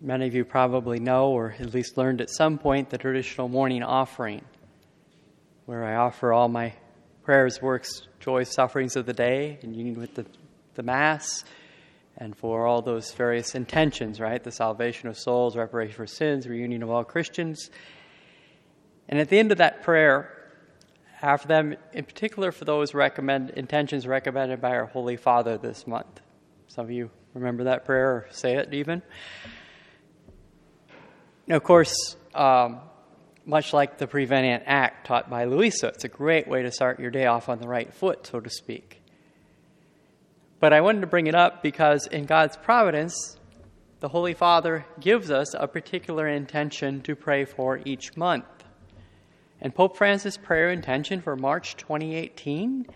Many of you probably know, or at least learned at some point, the traditional morning offering, where I offer all my prayers, works, joys, sufferings of the day in union with the, the Mass, and for all those various intentions, right? The salvation of souls, reparation for sins, reunion of all Christians. And at the end of that prayer, after them, in particular for those recommend intentions recommended by our Holy Father this month. Some of you remember that prayer or say it even. Now, of course, um, much like the prevenient act taught by Luisa, it's a great way to start your day off on the right foot, so to speak. But I wanted to bring it up because in God's providence, the Holy Father gives us a particular intention to pray for each month. And Pope Francis' prayer intention for March 2018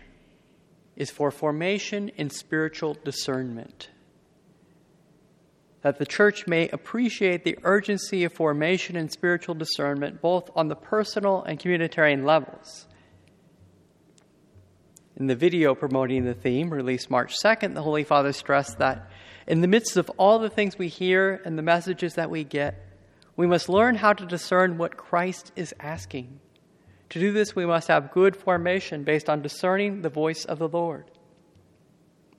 is for formation in spiritual discernment that the church may appreciate the urgency of formation and spiritual discernment both on the personal and communitarian levels. In the video promoting the theme, released March 2nd, the Holy Father stressed that in the midst of all the things we hear and the messages that we get, we must learn how to discern what Christ is asking. To do this, we must have good formation based on discerning the voice of the Lord.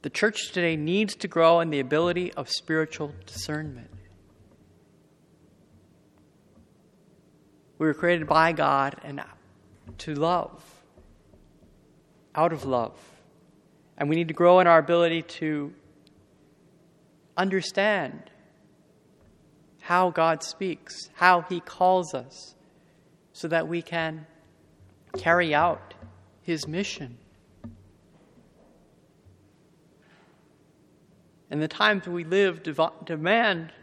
The church today needs to grow in the ability of spiritual discernment. We were created by God and to love, out of love. And we need to grow in our ability to understand how God speaks, how He calls us, so that we can carry out His mission. And the times we live demand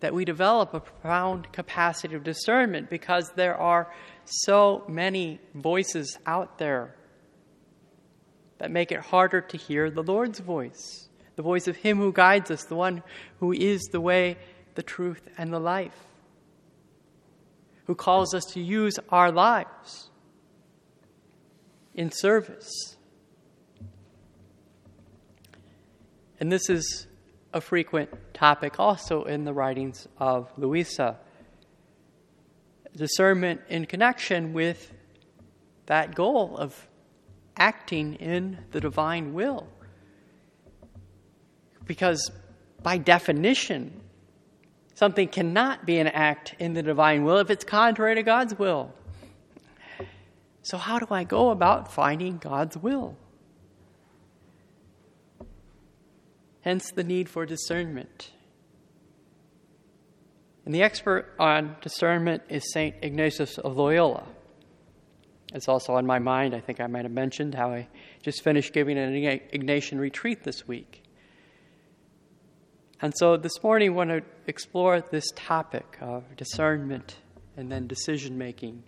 that we develop a profound capacity of discernment because there are so many voices out there that make it harder to hear the Lord's voice, the voice of Him who guides us, the one who is the way, the truth, and the life, who calls us to use our lives in service And this is a frequent topic also in the writings of Luisa. Discernment in connection with that goal of acting in the divine will. Because by definition, something cannot be an act in the divine will if it's contrary to God's will. So, how do I go about finding God's will? Hence the need for discernment. And the expert on discernment is St. Ignatius of Loyola. It's also on my mind. I think I might have mentioned how I just finished giving an Ignatian retreat this week. And so this morning, I want to explore this topic of discernment and then decision making.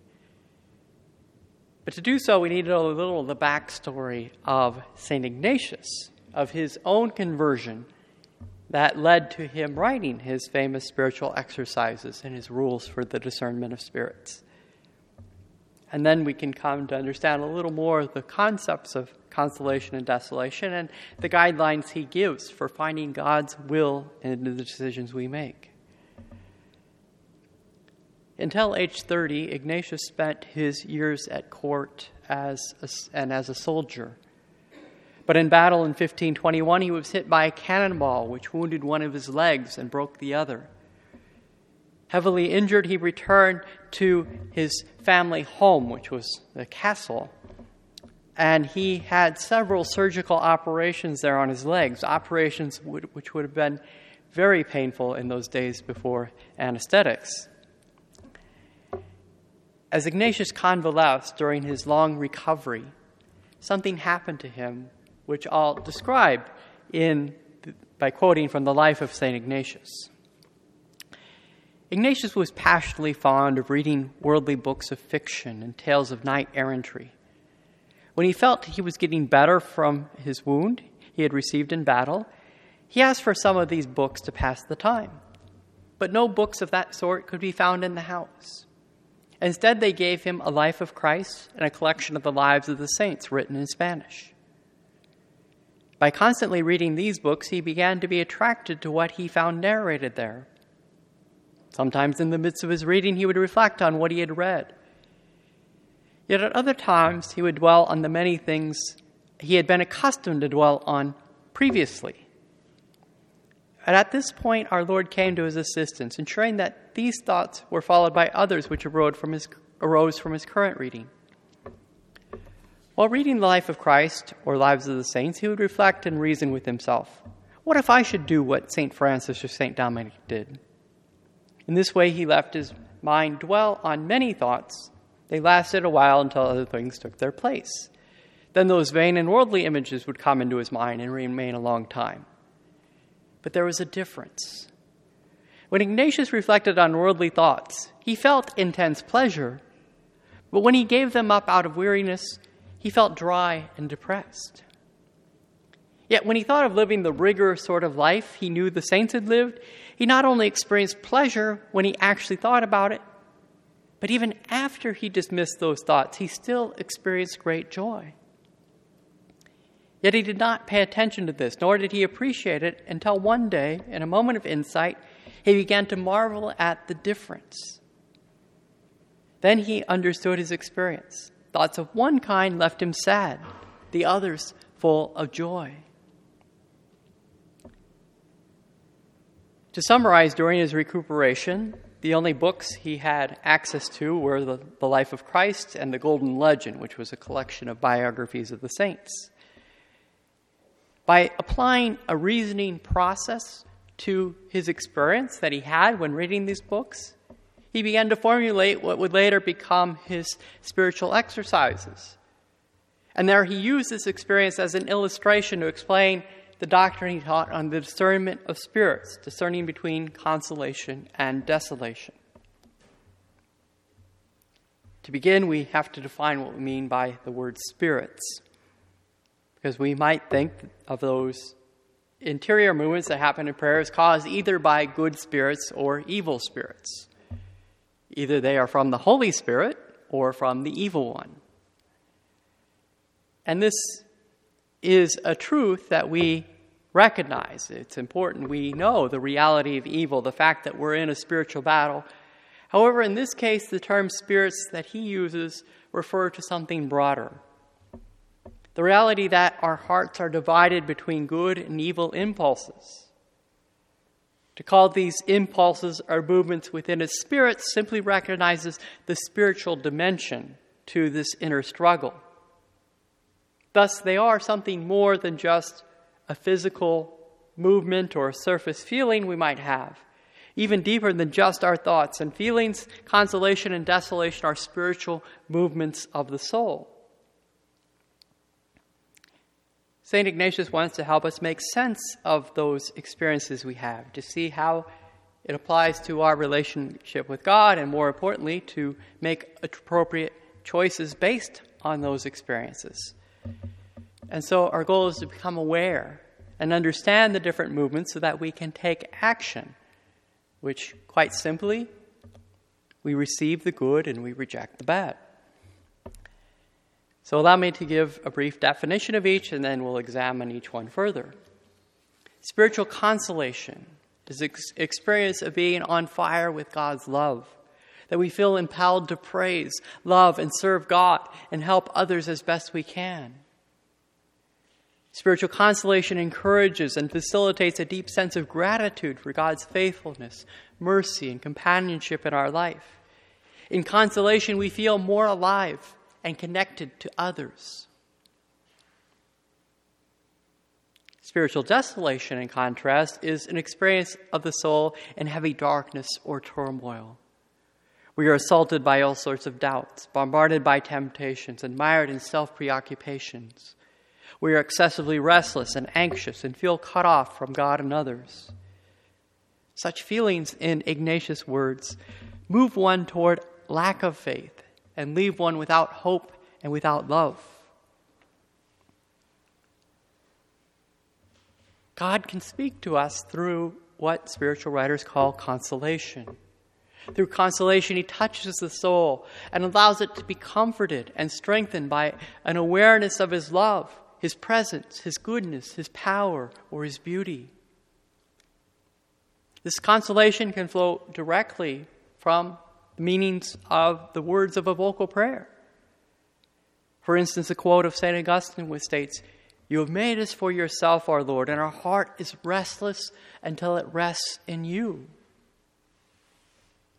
But to do so, we need to know a little of the backstory of St. Ignatius of his own conversion that led to him writing his famous spiritual exercises and his rules for the discernment of spirits. And then we can come to understand a little more the concepts of consolation and desolation and the guidelines he gives for finding God's will in the decisions we make. Until age 30, Ignatius spent his years at court as a, and as a soldier but in battle in 1521, he was hit by a cannonball, which wounded one of his legs and broke the other. Heavily injured, he returned to his family home, which was the castle. And he had several surgical operations there on his legs, operations which would have been very painful in those days before anesthetics. As Ignatius convalesced during his long recovery, something happened to him which I'll describe in, by quoting from the life of St. Ignatius. Ignatius was passionately fond of reading worldly books of fiction and tales of knight errantry. When he felt he was getting better from his wound he had received in battle, he asked for some of these books to pass the time. But no books of that sort could be found in the house. Instead, they gave him a life of Christ and a collection of the lives of the saints written in Spanish. By constantly reading these books, he began to be attracted to what he found narrated there. Sometimes, in the midst of his reading, he would reflect on what he had read. Yet at other times, he would dwell on the many things he had been accustomed to dwell on previously. And at this point, our Lord came to his assistance, ensuring that these thoughts were followed by others which arose from his, arose from his current reading. While reading the life of Christ or lives of the saints, he would reflect and reason with himself. What if I should do what St. Francis or St. Dominic did? In this way, he left his mind dwell on many thoughts. They lasted a while until other things took their place. Then those vain and worldly images would come into his mind and remain a long time. But there was a difference. When Ignatius reflected on worldly thoughts, he felt intense pleasure. But when he gave them up out of weariness, he felt dry and depressed. Yet when he thought of living the rigorous sort of life he knew the saints had lived, he not only experienced pleasure when he actually thought about it, but even after he dismissed those thoughts, he still experienced great joy. Yet he did not pay attention to this, nor did he appreciate it until one day, in a moment of insight, he began to marvel at the difference. Then he understood his experience. Thoughts of one kind left him sad, the others full of joy. To summarize, during his recuperation, the only books he had access to were the, the Life of Christ and the Golden Legend, which was a collection of biographies of the saints. By applying a reasoning process to his experience that he had when reading these books, he began to formulate what would later become his spiritual exercises. And there he used this experience as an illustration to explain the doctrine he taught on the discernment of spirits, discerning between consolation and desolation. To begin, we have to define what we mean by the word spirits, because we might think of those interior movements that happen in prayer as caused either by good spirits or evil spirits. Either they are from the Holy Spirit or from the evil one. And this is a truth that we recognize. It's important we know the reality of evil, the fact that we're in a spiritual battle. However, in this case, the term spirits that he uses refer to something broader. The reality that our hearts are divided between good and evil impulses. To call these impulses or movements within a spirit simply recognizes the spiritual dimension to this inner struggle. Thus, they are something more than just a physical movement or surface feeling we might have. Even deeper than just our thoughts and feelings, consolation and desolation are spiritual movements of the soul. St. Ignatius wants to help us make sense of those experiences we have, to see how it applies to our relationship with God, and more importantly, to make appropriate choices based on those experiences. And so our goal is to become aware and understand the different movements so that we can take action, which, quite simply, we receive the good and we reject the bad. So, allow me to give a brief definition of each and then we'll examine each one further. Spiritual consolation is the experience of being on fire with God's love, that we feel impelled to praise, love, and serve God and help others as best we can. Spiritual consolation encourages and facilitates a deep sense of gratitude for God's faithfulness, mercy, and companionship in our life. In consolation, we feel more alive and connected to others. Spiritual desolation, in contrast, is an experience of the soul in heavy darkness or turmoil. We are assaulted by all sorts of doubts, bombarded by temptations, and mired in self preoccupations. We are excessively restless and anxious and feel cut off from God and others. Such feelings, in Ignatius' words, move one toward lack of faith and leave one without hope and without love. God can speak to us through what spiritual writers call consolation. Through consolation, He touches the soul and allows it to be comforted and strengthened by an awareness of His love his presence, His goodness, His power, or His beauty. This consolation can flow directly from the meanings of the words of a vocal prayer. For instance, a quote of St. Augustine which states, You have made us for yourself, our Lord, and our heart is restless until it rests in you.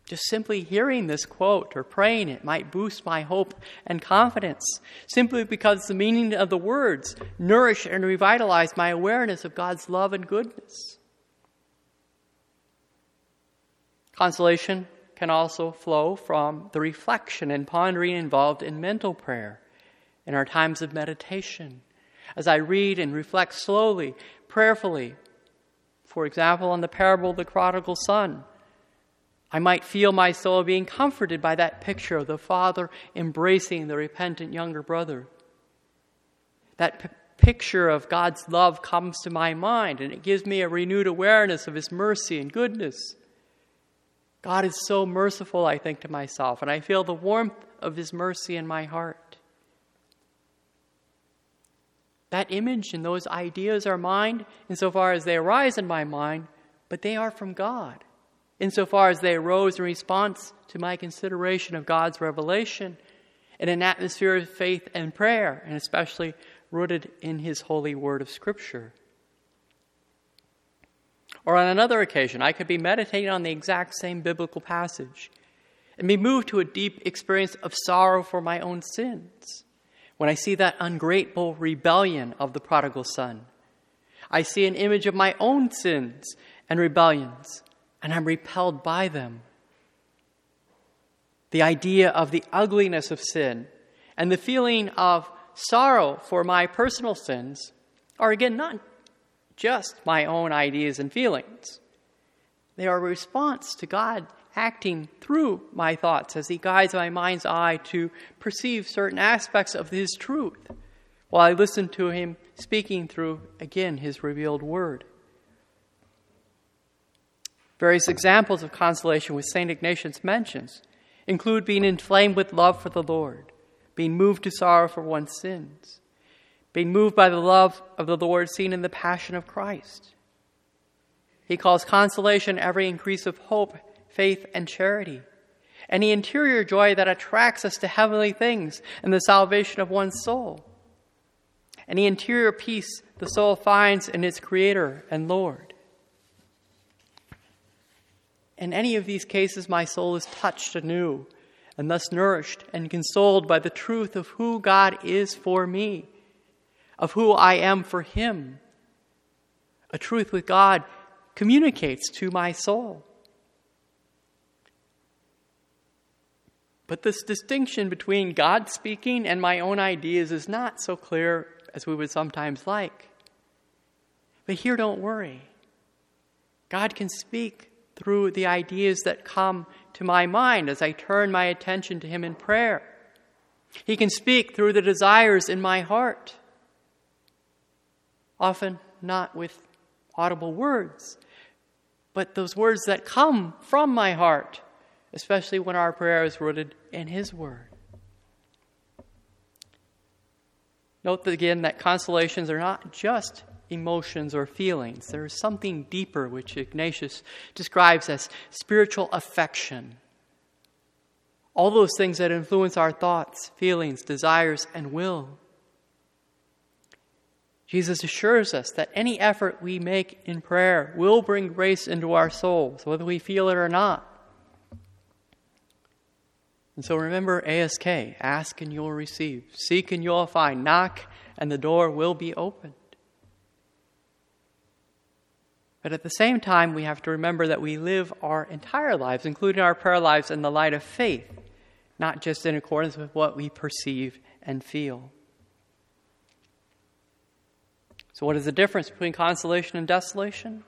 Just simply hearing this quote or praying it might boost my hope and confidence, simply because the meaning of the words nourish and revitalize my awareness of God's love and goodness. Consolation can also flow from the reflection and pondering involved in mental prayer, in our times of meditation, as I read and reflect slowly, prayerfully, for example, on the parable of the prodigal son I might feel my soul being comforted by that picture of the father embracing the repentant younger brother. That p- picture of God's love comes to my mind, and it gives me a renewed awareness of His mercy and goodness. God is so merciful, I think to myself, and I feel the warmth of His mercy in my heart. That image and those ideas are mine insofar as they arise in my mind, but they are from God insofar as they arose in response to my consideration of God's revelation in an atmosphere of faith and prayer, and especially rooted in His holy word of Scripture. Or on another occasion, I could be meditating on the exact same biblical passage and be moved to a deep experience of sorrow for my own sins. When I see that ungrateful rebellion of the prodigal son, I see an image of my own sins and rebellions and I'm repelled by them. The idea of the ugliness of sin and the feeling of sorrow for my personal sins are again not just my own ideas and feelings. They are a response to God acting through my thoughts as He guides my mind's eye to perceive certain aspects of His truth while I listen to Him speaking through, again, His revealed word. Various examples of consolation which St. Ignatius mentions include being inflamed with love for the Lord, being moved to sorrow for one's sins, being moved by the love of the Lord seen in the passion of Christ. He calls consolation every increase of hope, faith, and charity, any interior joy that attracts us to heavenly things and the salvation of one's soul, any interior peace the soul finds in its Creator and Lord. In any of these cases, my soul is touched anew and thus nourished and consoled by the truth of who God is for me, of who I am for Him. A truth with God communicates to my soul. But this distinction between God speaking and my own ideas is not so clear as we would sometimes like. But here, don't worry. God can speak through the ideas that come to my mind as I turn my attention to Him in prayer. He can speak through the desires in my heart, often not with audible words, but those words that come from my heart, especially when our prayer is rooted in His Word. Note again that consolations are not just emotions or feelings. There is something deeper which Ignatius describes as spiritual affection. All those things that influence our thoughts, feelings, desires, and will. Jesus assures us that any effort we make in prayer will bring grace into our souls, whether we feel it or not. And so remember ASK ask and you'll receive, seek and you'll find, knock and the door will be opened. But at the same time, we have to remember that we live our entire lives, including our prayer lives, in the light of faith, not just in accordance with what we perceive and feel. So, what is the difference between consolation and desolation?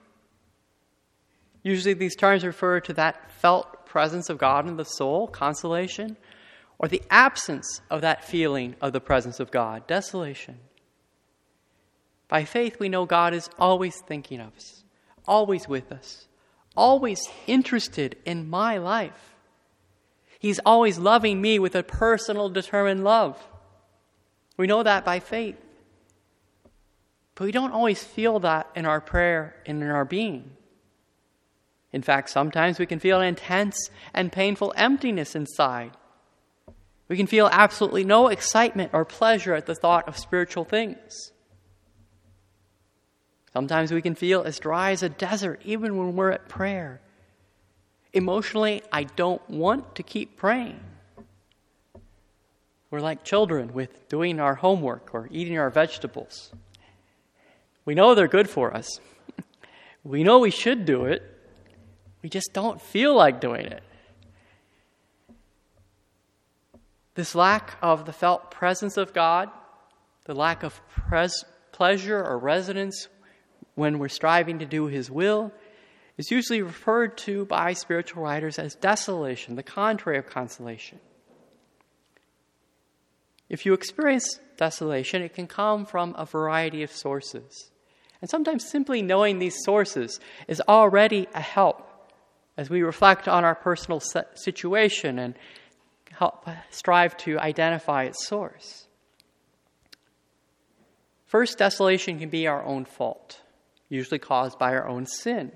Usually, these terms refer to that felt presence of God in the soul, consolation, or the absence of that feeling of the presence of God, desolation. By faith, we know God is always thinking of us always with us, always interested in my life. He's always loving me with a personal, determined love. We know that by faith. But we don't always feel that in our prayer and in our being. In fact, sometimes we can feel an intense and painful emptiness inside. We can feel absolutely no excitement or pleasure at the thought of spiritual things. Sometimes we can feel as dry as a desert even when we're at prayer. Emotionally, I don't want to keep praying. We're like children with doing our homework or eating our vegetables. We know they're good for us. We know we should do it. We just don't feel like doing it. This lack of the felt presence of God, the lack of pres- pleasure or resonance when we're striving to do His will, is usually referred to by spiritual writers as desolation, the contrary of consolation. If you experience desolation, it can come from a variety of sources. And sometimes simply knowing these sources is already a help as we reflect on our personal situation and help strive to identify its source. First, desolation can be our own fault, usually caused by our own sin.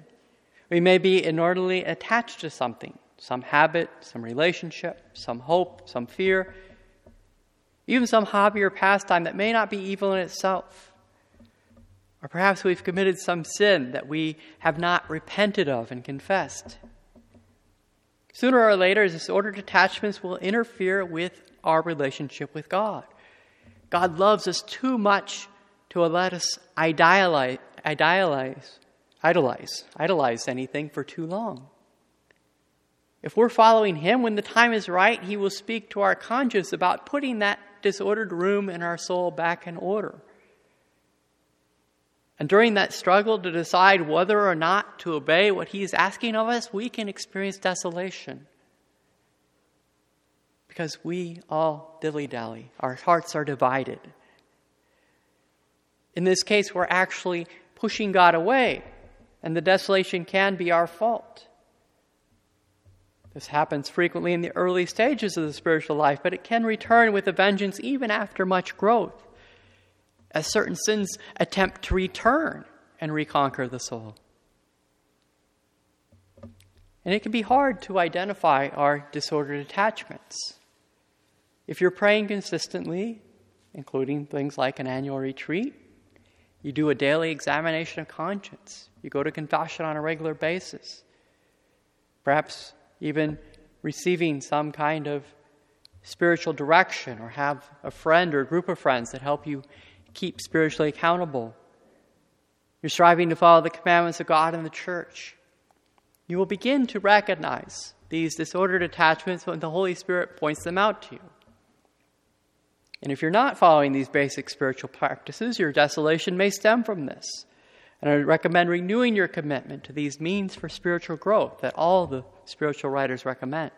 We may be inordinately attached to something, some habit, some relationship, some hope, some fear, even some hobby or pastime that may not be evil in itself. Or perhaps we've committed some sin that we have not repented of and confessed. Sooner or later, disordered attachments will interfere with our relationship with God. God loves us too much to let us idealize, idealize, idolize, idolize anything for too long. If we're following Him, when the time is right, He will speak to our conscience about putting that disordered room in our soul back in order. And during that struggle to decide whether or not to obey what He is asking of us, we can experience desolation. Because we all dilly dally, our hearts are divided. In this case, we're actually pushing God away, and the desolation can be our fault. This happens frequently in the early stages of the spiritual life, but it can return with a vengeance even after much growth as certain sins attempt to return and reconquer the soul. And it can be hard to identify our disordered attachments. If you're praying consistently, including things like an annual retreat, you do a daily examination of conscience, you go to confession on a regular basis, perhaps even receiving some kind of spiritual direction or have a friend or a group of friends that help you keep spiritually accountable. You're striving to follow the commandments of God and the church. You will begin to recognize these disordered attachments when the Holy Spirit points them out to you. And if you're not following these basic spiritual practices, your desolation may stem from this. And I recommend renewing your commitment to these means for spiritual growth that all the spiritual writers recommend.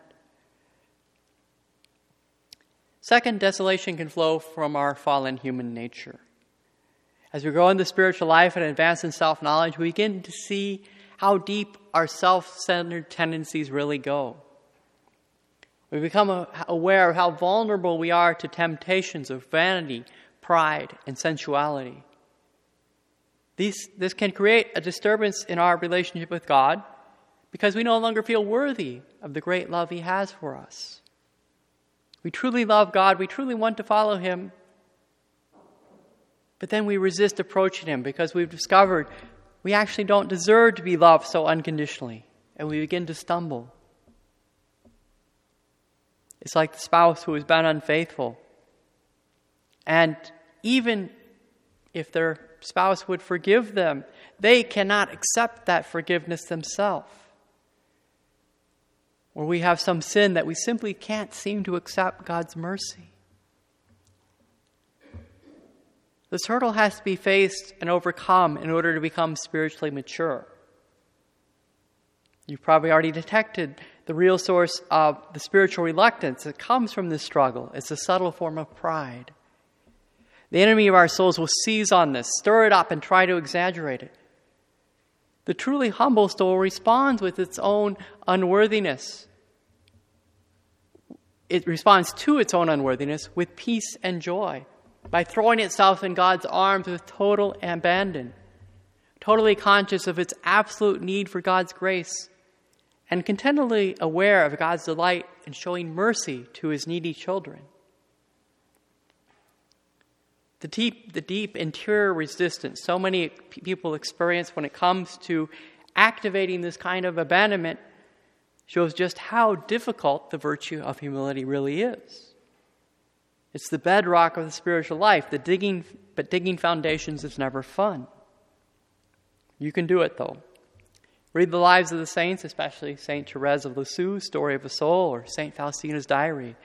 Second, desolation can flow from our fallen human nature. As we grow in the spiritual life and advance in self knowledge, we begin to see how deep our self centered tendencies really go. We become aware of how vulnerable we are to temptations of vanity, pride, and sensuality. These, this can create a disturbance in our relationship with God because we no longer feel worthy of the great love He has for us. We truly love God, we truly want to follow Him, but then we resist approaching Him because we've discovered we actually don't deserve to be loved so unconditionally, and we begin to stumble. It's like the spouse who has been unfaithful. And even if their spouse would forgive them, they cannot accept that forgiveness themselves. Or we have some sin that we simply can't seem to accept God's mercy. This hurdle has to be faced and overcome in order to become spiritually mature. You've probably already detected the real source of the spiritual reluctance that comes from this struggle. It's a subtle form of pride. The enemy of our souls will seize on this, stir it up, and try to exaggerate it. The truly humble soul responds with its own unworthiness. It responds to its own unworthiness with peace and joy by throwing itself in God's arms with total abandon, totally conscious of its absolute need for God's grace and contentedly aware of God's delight in showing mercy to his needy children. The deep, the deep interior resistance so many people experience when it comes to activating this kind of abandonment shows just how difficult the virtue of humility really is. It's the bedrock of the spiritual life. The digging, but digging foundations is never fun. You can do it though. Read the lives of the saints, especially Saint Therese of Lisieux, Story of a Soul, or Saint Faustina's Diary.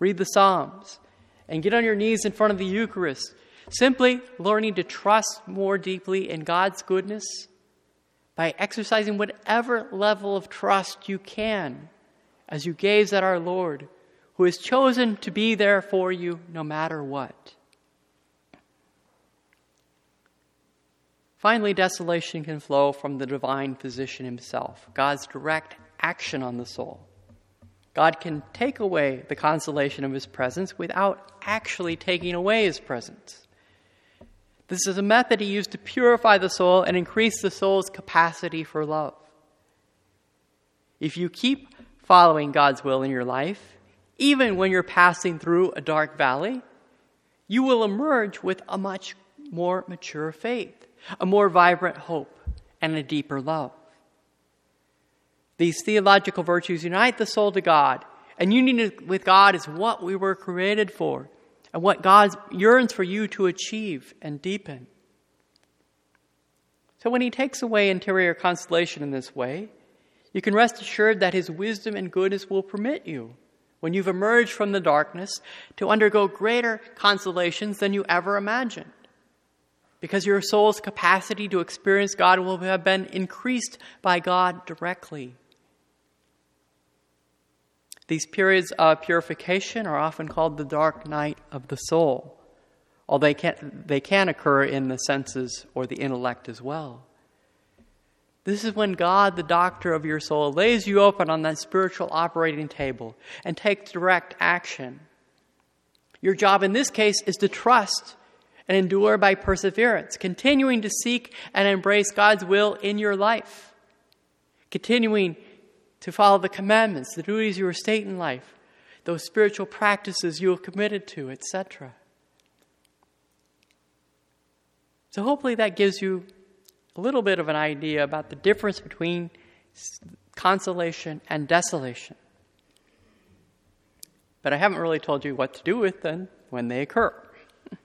Read the Psalms and get on your knees in front of the Eucharist, simply learning to trust more deeply in God's goodness by exercising whatever level of trust you can as you gaze at our Lord, who has chosen to be there for you no matter what. Finally, desolation can flow from the divine physician himself, God's direct action on the soul. God can take away the consolation of his presence without actually taking away his presence. This is a method he used to purify the soul and increase the soul's capacity for love. If you keep following God's will in your life, even when you're passing through a dark valley, you will emerge with a much more mature faith a more vibrant hope, and a deeper love. These theological virtues unite the soul to God, and union with God is what we were created for, and what God yearns for you to achieve and deepen. So when He takes away interior consolation in this way, you can rest assured that His wisdom and goodness will permit you, when you've emerged from the darkness, to undergo greater consolations than you ever imagined because your soul's capacity to experience God will have been increased by God directly. These periods of purification are often called the dark night of the soul, although they can, they can occur in the senses or the intellect as well. This is when God, the doctor of your soul, lays you open on that spiritual operating table and takes direct action. Your job in this case is to trust and endure by perseverance, continuing to seek and embrace God's will in your life, continuing to follow the commandments, the duties you were state in life, those spiritual practices you have committed to, etc. So, hopefully, that gives you a little bit of an idea about the difference between consolation and desolation. But I haven't really told you what to do with them when they occur.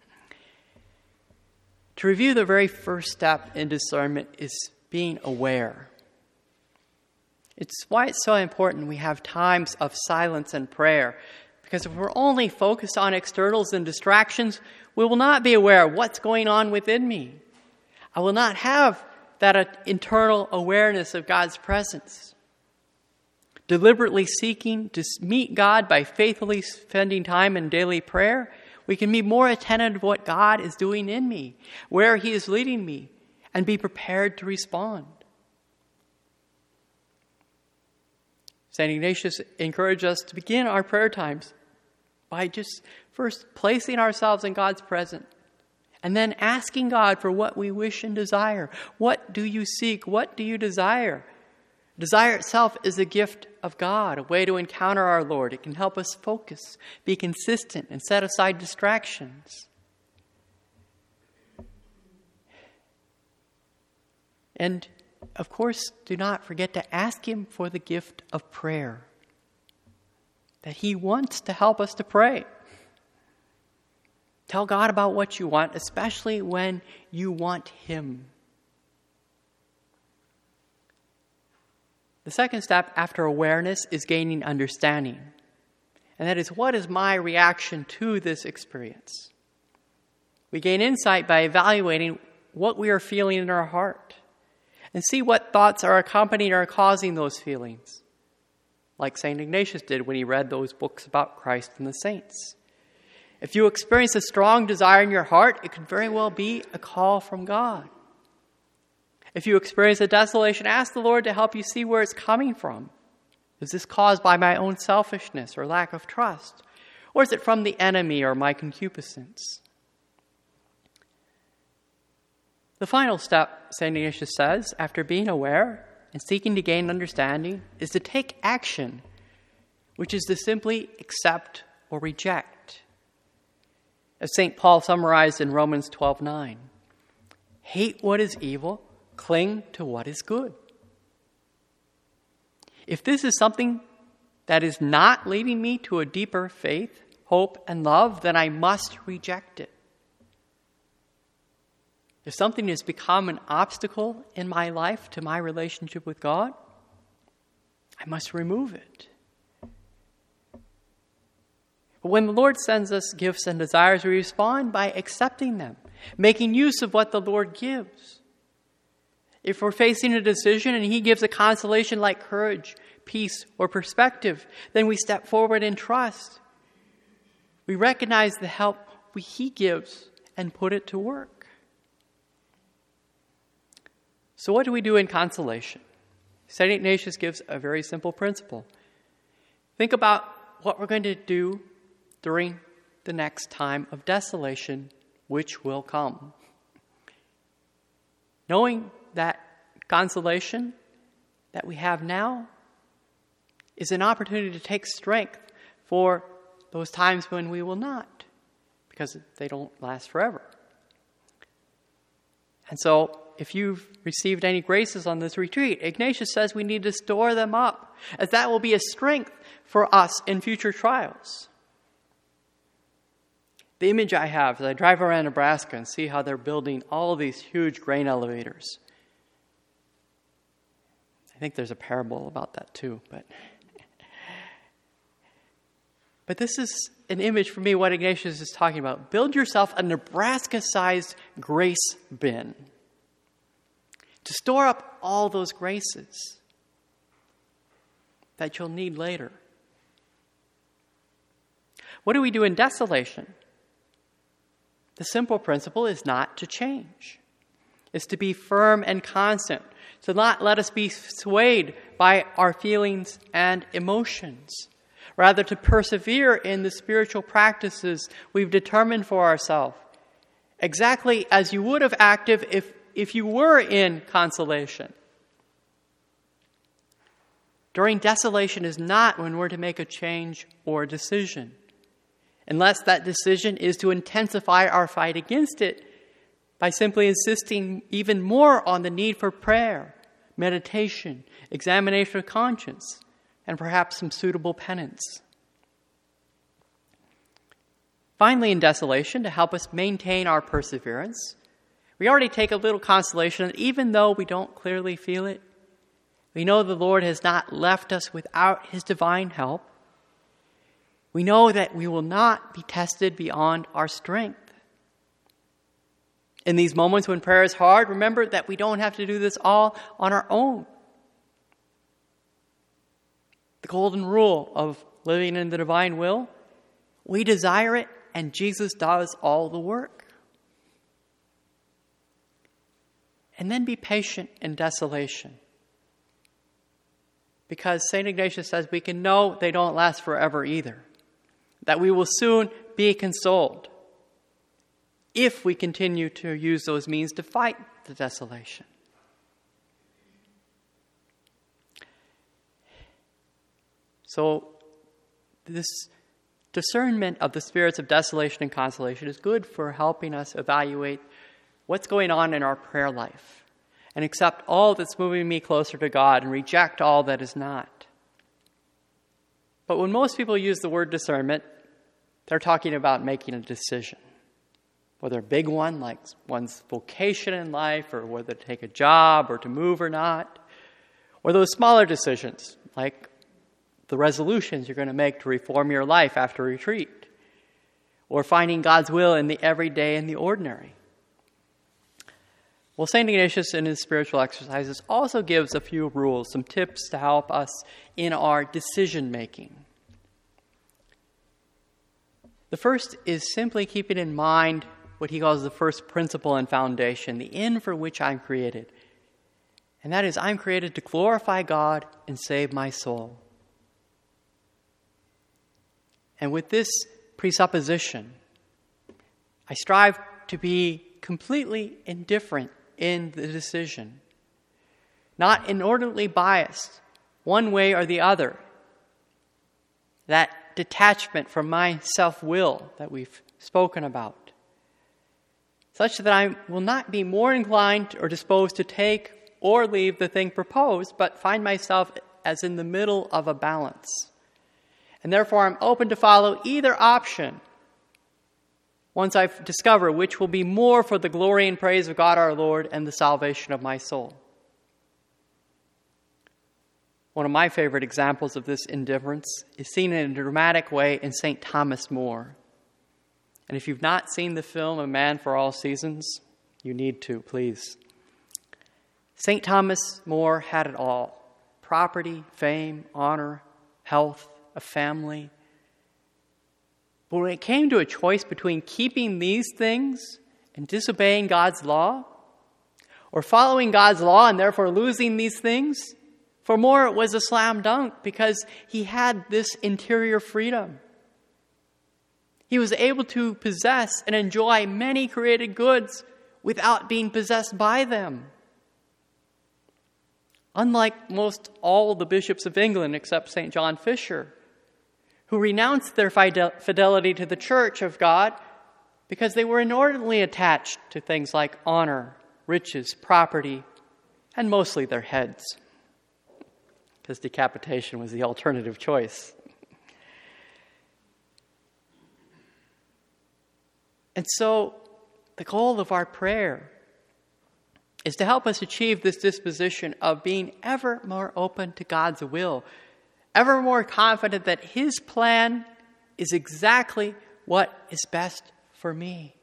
To review, the very first step in discernment is being aware. It's why it's so important we have times of silence and prayer. Because if we're only focused on externals and distractions, we will not be aware of what's going on within me. I will not have that uh, internal awareness of God's presence. Deliberately seeking to meet God by faithfully spending time in daily prayer we can be more attentive to what God is doing in me, where He is leading me, and be prepared to respond. St. Ignatius encouraged us to begin our prayer times by just first placing ourselves in God's presence and then asking God for what we wish and desire. What do you seek? What do you desire? Desire itself is a gift of God, a way to encounter our Lord. It can help us focus, be consistent, and set aside distractions. And of course, do not forget to ask Him for the gift of prayer. That He wants to help us to pray. Tell God about what you want, especially when you want Him. The second step after awareness is gaining understanding. And that is what is my reaction to this experience? We gain insight by evaluating what we are feeling in our heart and see what thoughts are accompanying or causing those feelings, like St. Ignatius did when he read those books about Christ and the saints. If you experience a strong desire in your heart, it could very well be a call from God. If you experience a desolation, ask the Lord to help you see where it's coming from. Is this caused by my own selfishness or lack of trust? Or is it from the enemy or my concupiscence? The final step, St. Ignatius says, after being aware, and seeking to gain understanding is to take action, which is to simply accept or reject. As St. Paul summarized in Romans 12:9, hate what is evil, cling to what is good. If this is something that is not leading me to a deeper faith, hope, and love, then I must reject it. If something has become an obstacle in my life to my relationship with God, I must remove it. When the Lord sends us gifts and desires, we respond by accepting them, making use of what the Lord gives. If we're facing a decision and He gives a consolation like courage, peace, or perspective, then we step forward in trust. We recognize the help He gives and put it to work. So, what do we do in consolation? St. Ignatius gives a very simple principle. Think about what we're going to do during the next time of desolation, which will come. Knowing that consolation that we have now is an opportunity to take strength for those times when we will not, because they don't last forever. And so, if you've received any graces on this retreat, Ignatius says we need to store them up, as that will be a strength for us in future trials. The image I have as I drive around Nebraska and see how they're building all these huge grain elevators. I think there's a parable about that too, but but this is an image for me what Ignatius is talking about. Build yourself a Nebraska-sized grace bin to store up all those graces that you'll need later. What do we do in desolation? The simple principle is not to change. It's to be firm and constant, to not let us be swayed by our feelings and emotions. Rather, to persevere in the spiritual practices we've determined for ourselves, exactly as you would have acted if if you were in consolation. During desolation is not when we're to make a change or decision, unless that decision is to intensify our fight against it by simply insisting even more on the need for prayer, meditation, examination of conscience, and perhaps some suitable penance. Finally, in desolation, to help us maintain our perseverance, we already take a little consolation that even though we don't clearly feel it, we know the Lord has not left us without His divine help. We know that we will not be tested beyond our strength. In these moments when prayer is hard, remember that we don't have to do this all on our own. The golden rule of living in the divine will we desire it, and Jesus does all the work. And then be patient in desolation. Because St. Ignatius says we can know they don't last forever either, that we will soon be consoled if we continue to use those means to fight the desolation. So, this discernment of the spirits of desolation and consolation is good for helping us evaluate what's going on in our prayer life and accept all that's moving me closer to God and reject all that is not. But when most people use the word discernment, they're talking about making a decision. Whether a big one, like one's vocation in life, or whether to take a job, or to move or not, or those smaller decisions, like the resolutions you're going to make to reform your life after retreat, or finding God's will in the everyday and the ordinary. Well, St. Ignatius in his spiritual exercises also gives a few rules, some tips to help us in our decision making. The first is simply keeping in mind what he calls the first principle and foundation, the end for which I'm created. And that is, I'm created to glorify God and save my soul. And with this presupposition, I strive to be completely indifferent in the decision. not inordinately biased one way or the other. That detachment from my self will that we've spoken about, such that I will not be more inclined or disposed to take or leave the thing proposed, but find myself as in the middle of a balance. And therefore, I'm open to follow either option once I discover which will be more for the glory and praise of God our Lord and the salvation of my soul. One of my favorite examples of this indifference is seen in a dramatic way in St. Thomas More. And if you've not seen the film A Man for All Seasons, you need to, please. St. Thomas More had it all property, fame, honor, health, a family, but when it came to a choice between keeping these things and disobeying God's law, or following God's law and therefore losing these things, for more it was a slam dunk because he had this interior freedom. He was able to possess and enjoy many created goods without being possessed by them. Unlike most all the bishops of England except St. John Fisher, who renounced their fidelity to the church of God because they were inordinately attached to things like honor, riches, property, and mostly their heads, because decapitation was the alternative choice. And so, the goal of our prayer is to help us achieve this disposition of being ever more open to God's will ever more confident that His plan is exactly what is best for me.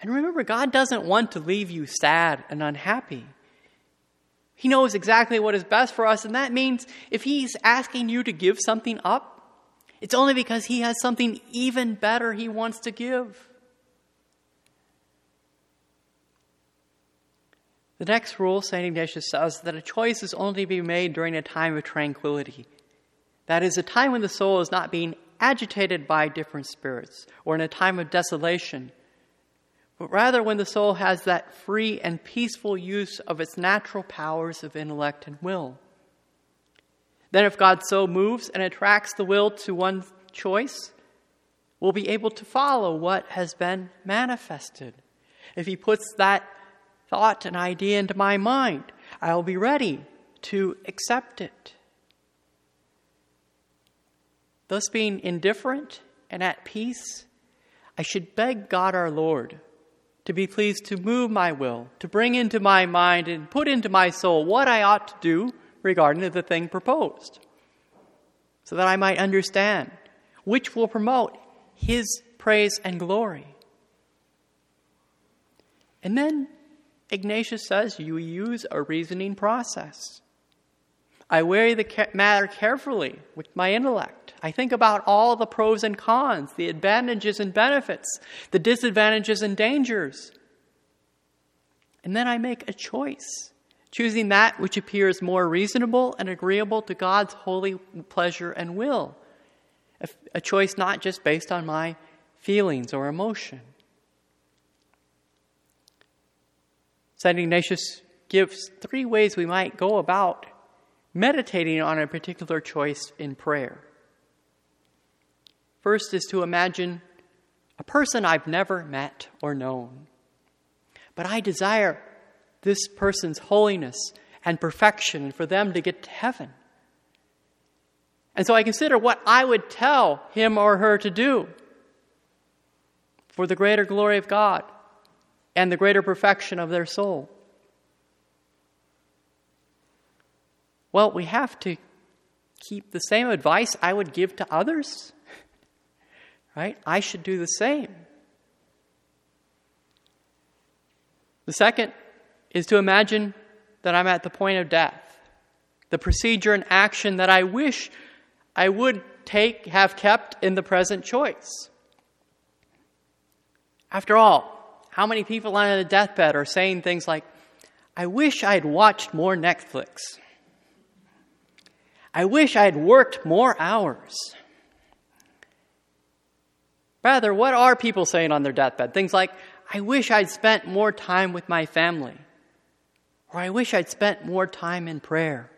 And remember, God doesn't want to leave you sad and unhappy. He knows exactly what is best for us, and that means if He's asking you to give something up, it's only because He has something even better He wants to give. The next rule, St. Ignatius says, that a choice is only to be made during a time of tranquility. That is, a time when the soul is not being agitated by different spirits, or in a time of desolation, but rather when the soul has that free and peaceful use of its natural powers of intellect and will. Then, if God so moves and attracts the will to one choice, we'll be able to follow what has been manifested. If He puts that thought, and idea into my mind. I'll be ready to accept it. Thus, being indifferent and at peace, I should beg God our Lord to be pleased to move my will, to bring into my mind and put into my soul what I ought to do regarding the thing proposed, so that I might understand which will promote His praise and glory. And then Ignatius says you use a reasoning process. I weigh the matter carefully with my intellect. I think about all the pros and cons, the advantages and benefits, the disadvantages and dangers. And then I make a choice, choosing that which appears more reasonable and agreeable to God's holy pleasure and will. A choice not just based on my feelings or emotion. St. Ignatius gives three ways we might go about meditating on a particular choice in prayer. First is to imagine a person I've never met or known, but I desire this person's holiness and perfection for them to get to heaven. And so I consider what I would tell him or her to do for the greater glory of God and the greater perfection of their soul? Well, we have to keep the same advice I would give to others, right? I should do the same. The second is to imagine that I'm at the point of death, the procedure and action that I wish I would take, have kept in the present choice. After all, how many people on a deathbed are saying things like, I wish I had watched more Netflix. I wish I had worked more hours. Rather, what are people saying on their deathbed? Things like, I wish I'd spent more time with my family. Or I wish I'd spent more time in prayer.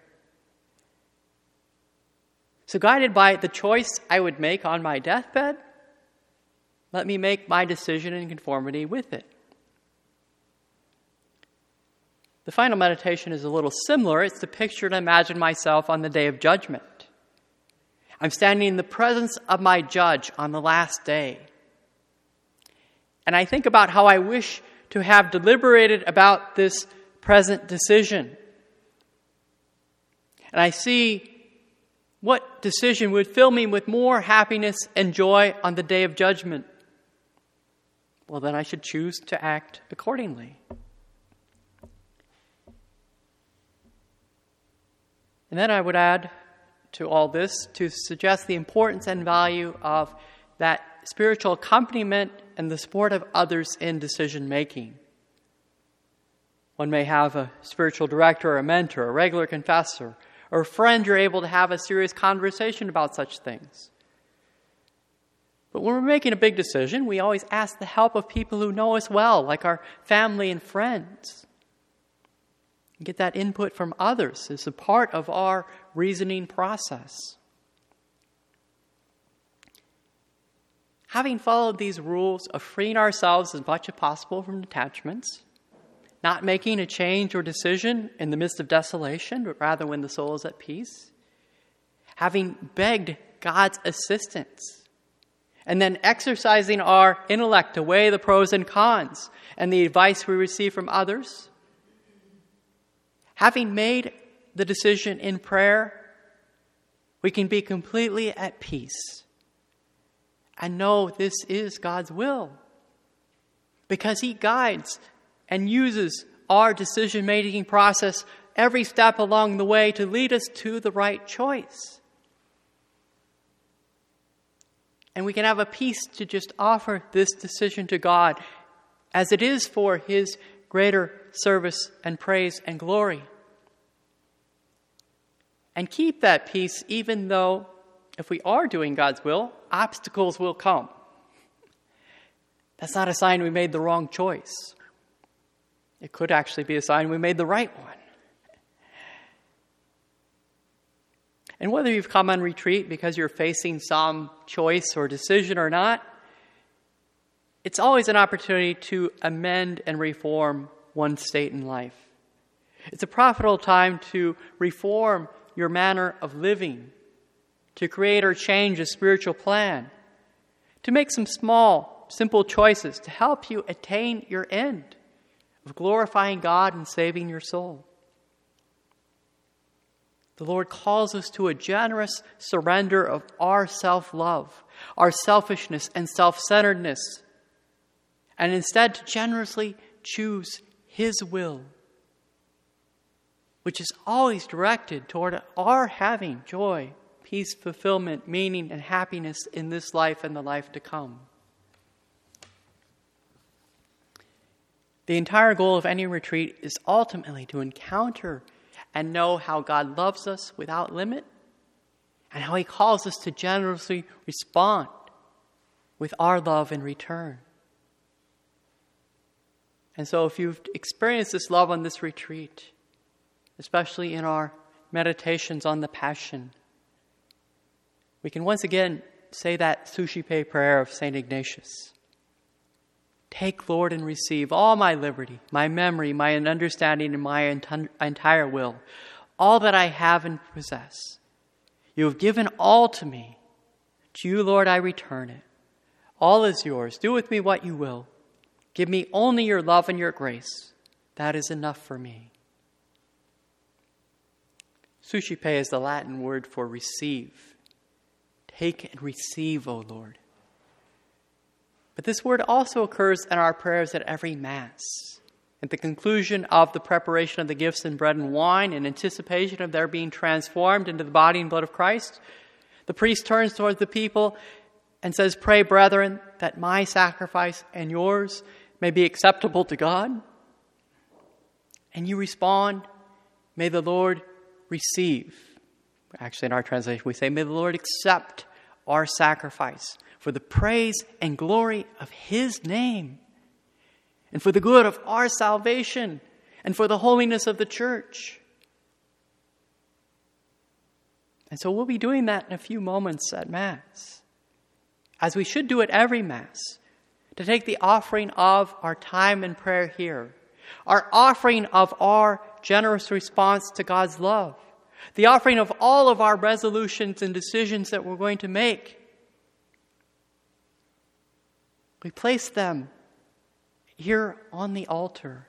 So, guided by the choice I would make on my deathbed, let me make my decision in conformity with it. The final meditation is a little similar. It's the picture to imagine myself on the day of judgment. I'm standing in the presence of my judge on the last day. And I think about how I wish to have deliberated about this present decision. And I see what decision would fill me with more happiness and joy on the day of judgment? Well, then I should choose to act accordingly. And then I would add to all this to suggest the importance and value of that spiritual accompaniment and the support of others in decision making. One may have a spiritual director, or a mentor, a regular confessor, or a friend you're able to have a serious conversation about such things. But when we're making a big decision, we always ask the help of people who know us well, like our family and friends. Get that input from others is a part of our reasoning process. Having followed these rules of freeing ourselves as much as possible from attachments, not making a change or decision in the midst of desolation, but rather when the soul is at peace, having begged God's assistance, and then exercising our intellect to weigh the pros and cons and the advice we receive from others, having made the decision in prayer, we can be completely at peace and know this is God's will because He guides and uses our decision making process every step along the way to lead us to the right choice. And we can have a peace to just offer this decision to God as it is for His greater service and praise and glory. And keep that peace even though, if we are doing God's will, obstacles will come. That's not a sign we made the wrong choice. It could actually be a sign we made the right one. And whether you've come on retreat because you're facing some choice or decision or not, it's always an opportunity to amend and reform one's state in life. It's a profitable time to reform your manner of living, to create or change a spiritual plan, to make some small, simple choices to help you attain your end of glorifying God and saving your soul. The Lord calls us to a generous surrender of our self love, our selfishness and self centeredness, and instead to generously choose His will, which is always directed toward our having joy, peace, fulfillment, meaning, and happiness in this life and the life to come. The entire goal of any retreat is ultimately to encounter and know how God loves us without limit and how He calls us to generously respond with our love in return. And so, if you've experienced this love on this retreat, especially in our meditations on the Passion, we can once again say that Suscipe prayer of St. Ignatius. Take, Lord, and receive all my liberty, my memory, my understanding, and my entire will, all that I have and possess. You have given all to me. To you, Lord, I return it. All is yours. Do with me what you will. Give me only your love and your grace. That is enough for me. Suscipe is the Latin word for receive. Take and receive, O Lord. But this word also occurs in our prayers at every Mass. At the conclusion of the preparation of the gifts in bread and wine, in anticipation of their being transformed into the body and blood of Christ, the priest turns towards the people and says, Pray, brethren, that my sacrifice and yours may be acceptable to God. And you respond, May the Lord receive. Actually, in our translation, we say, May the Lord accept our sacrifice for the praise and glory of His name, and for the good of our salvation, and for the holiness of the church. And so we'll be doing that in a few moments at Mass, as we should do at every Mass, to take the offering of our time in prayer here, our offering of our generous response to God's love, the offering of all of our resolutions and decisions that we're going to make. We place them here on the altar.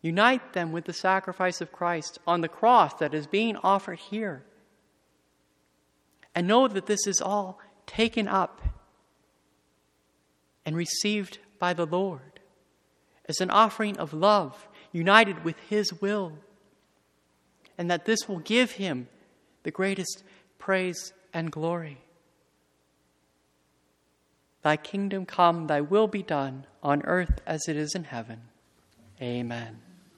Unite them with the sacrifice of Christ on the cross that is being offered here. And know that this is all taken up and received by the Lord as an offering of love united with His will. And that this will give Him the greatest praise and glory. Thy kingdom come, thy will be done, on earth as it is in heaven. Amen.